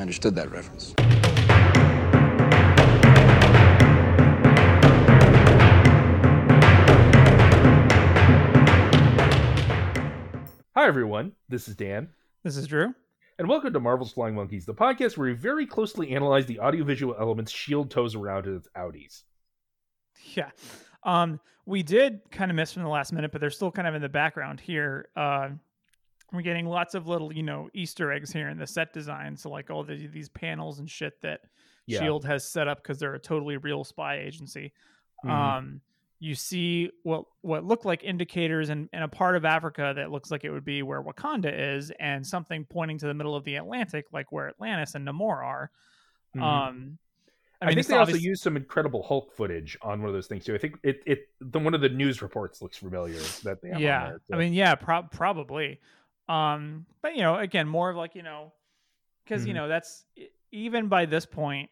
I understood that reference. Hi, everyone. This is Dan, This is Drew. and welcome to Marvel's Flying Monkeys, the podcast where we very closely analyze the audiovisual elements S.H.I.E.L.D. toes around its Audis. Yeah. Um, we did kind of miss from the last minute, but they're still kind of in the background here. Uh, we're getting lots of little, you know, Easter eggs here in the set design. So like all the, these panels and shit that Yeah. Shield has set up because they're a totally real spy agency. Mhm. Um, you see what what look like indicators in, in a part of Africa that looks like it would be where Wakanda is, and something pointing to the middle of the Atlantic, like where Atlantis and Namor are. Mhm. Um, I, mean, think it's they also used some Incredible Hulk footage on one of those things too. I think it it the, one of the news reports looks familiar that they have yeah on there. i mean yeah prob probably um but you know again more of like you know because you Mhm. know that's even by this point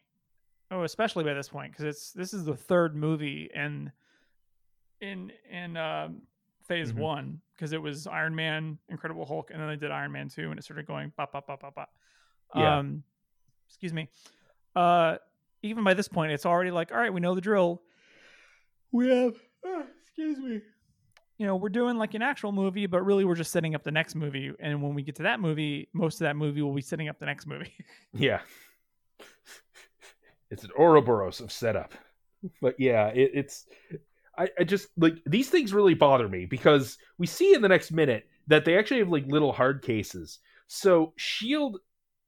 oh especially by this point because it's this is the third movie in in in um phase Mhm. one because it was iron man incredible hulk and then they did iron man 2 and it started going bop bop bop bop bop Yeah. um excuse me uh even by this point it's already like all right we know the drill we have ah, excuse me you know we're doing like an actual movie but really we're just setting up the next movie and when we get to that movie most of that movie will be setting up the next movie yeah, it's an Ouroboros of setup. But yeah, it, it's I, I just like these things really bother me because we see in the next minute that they actually have like little hard cases. So Shield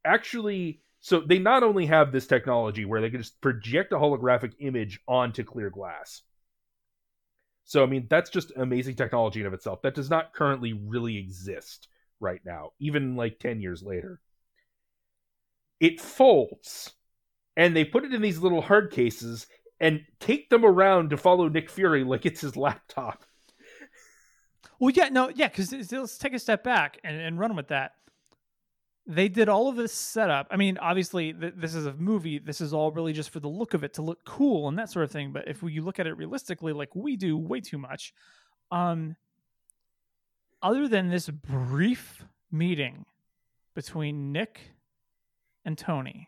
actually so they not only have this technology where they can just project a holographic image onto clear glass. So I mean that's just amazing technology in of itself. That does not currently really exist right now, even like 10 years later. It folds and they put it in these little hard cases and take them around to follow Nick Fury like it's his laptop. well yeah no yeah because let's take a step back and, and run with that they did all of this setup. I mean obviously th- this is a movie. This is all really just for the look of it to look cool and that sort of thing. But if you look at it realistically like we do way too much. Um other than this brief meeting between nick and tony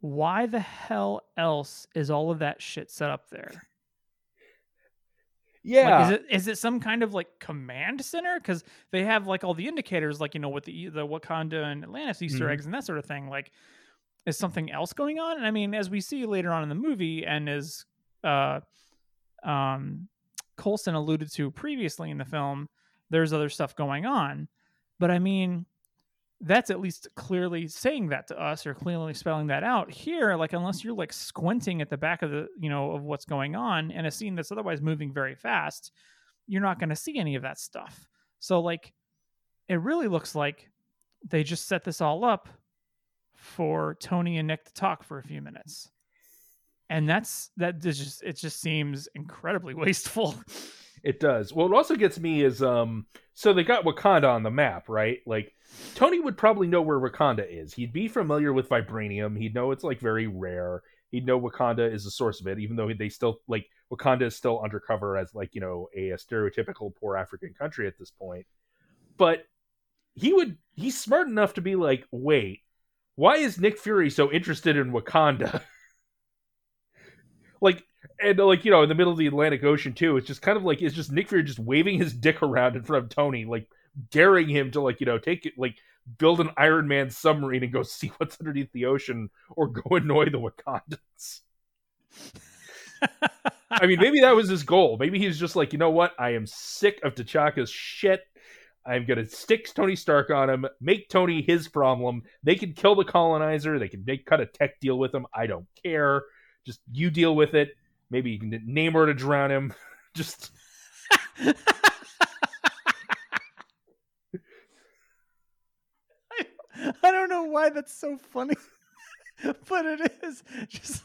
why the hell else is all of that shit set up there Yeah. like, is it is it some kind of like command center? Because they have like all the indicators, like you know, with the the Wakanda and Atlantis Easter Mhm. eggs and that sort of thing. Like, is something else going on? And I mean, as we see later on in the movie, and as uh, um, Coulson alluded to previously in the film, there's other stuff going on. But I mean, that's at least clearly saying that to us or clearly spelling that out here like unless you're like squinting at the back of the you know of what's going on in a scene that's otherwise moving very fast you're not going to see any of that stuff. So like it really looks like they just set this all up for tony and nick to talk for a few minutes. And that's that just it just seems incredibly wasteful It does. Well, it also gets me is um so they got Wakanda on the map, right? Like Tony would probably know where Wakanda is. He'd be familiar with vibranium. He'd know it's like very rare. He'd know Wakanda is the source of it, even though they still like Wakanda is still undercover as like, you know, a, a stereotypical poor African country at this point. But he would he's smart enough to be like, wait, why is Nick Fury so interested in Wakanda? like and like you know in the middle of the atlantic ocean too it's just kind of like it's just nick fury just waving his dick around in front of tony like daring him to like you know take it like build an iron man submarine and go see what's underneath the ocean or go annoy the wakandans. I mean maybe that was his goal. Maybe he's just like you know what? I am sick of t'chaka's shit. I'm gonna stick tony stark on him make tony his problem. They can kill the colonizer. They can make cut a tech deal with him. I don't care. Just you deal with it maybe you can Namor to drown him. Just I don't know why that's so funny, but it is. Just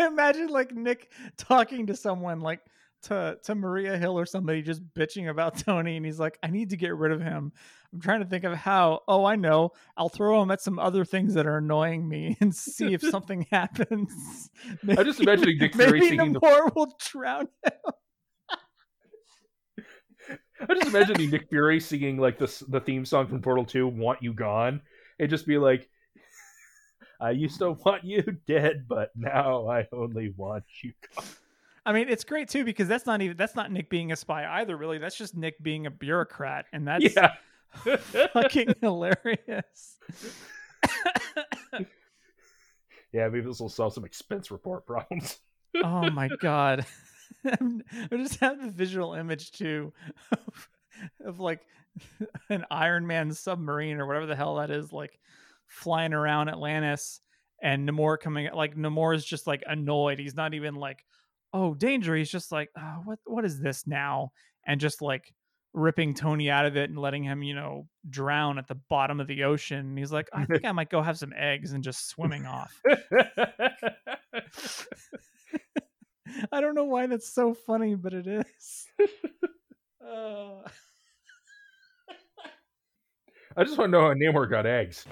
I imagine like Nick talking to someone like to to Maria Hill or somebody just bitching about Tony, and he's like, "I need to get rid of him." I'm trying to think of how. Oh, I know. I'll throw him at some other things that are annoying me and see if something happens. I'm just imagining Nick Fury maybe singing the- Namor will drown him. I just imagining Nick Fury singing like the the theme song from Portal Two, "Want You Gone," and just be like, I used to want you dead, but now I only want you. Gone. I mean, it's great too because that's not even that's not Nick being a spy either. Really, that's just Nick being a bureaucrat, and that's Yeah. fucking hilarious. yeah, maybe this will solve some expense report problems. oh my god I'm- just have the visual image too of, of like an iron man submarine or whatever the hell that is like flying around atlantis and namor coming like namor is just like annoyed he's not even like oh danger he's just like oh, what what is this now and just like ripping tony out of it and letting him you know drown at the bottom of the ocean and he's like i think i might go have some eggs and just swimming off I don't know why that's so funny, but it is. Uh, I just want to know how Namor got eggs.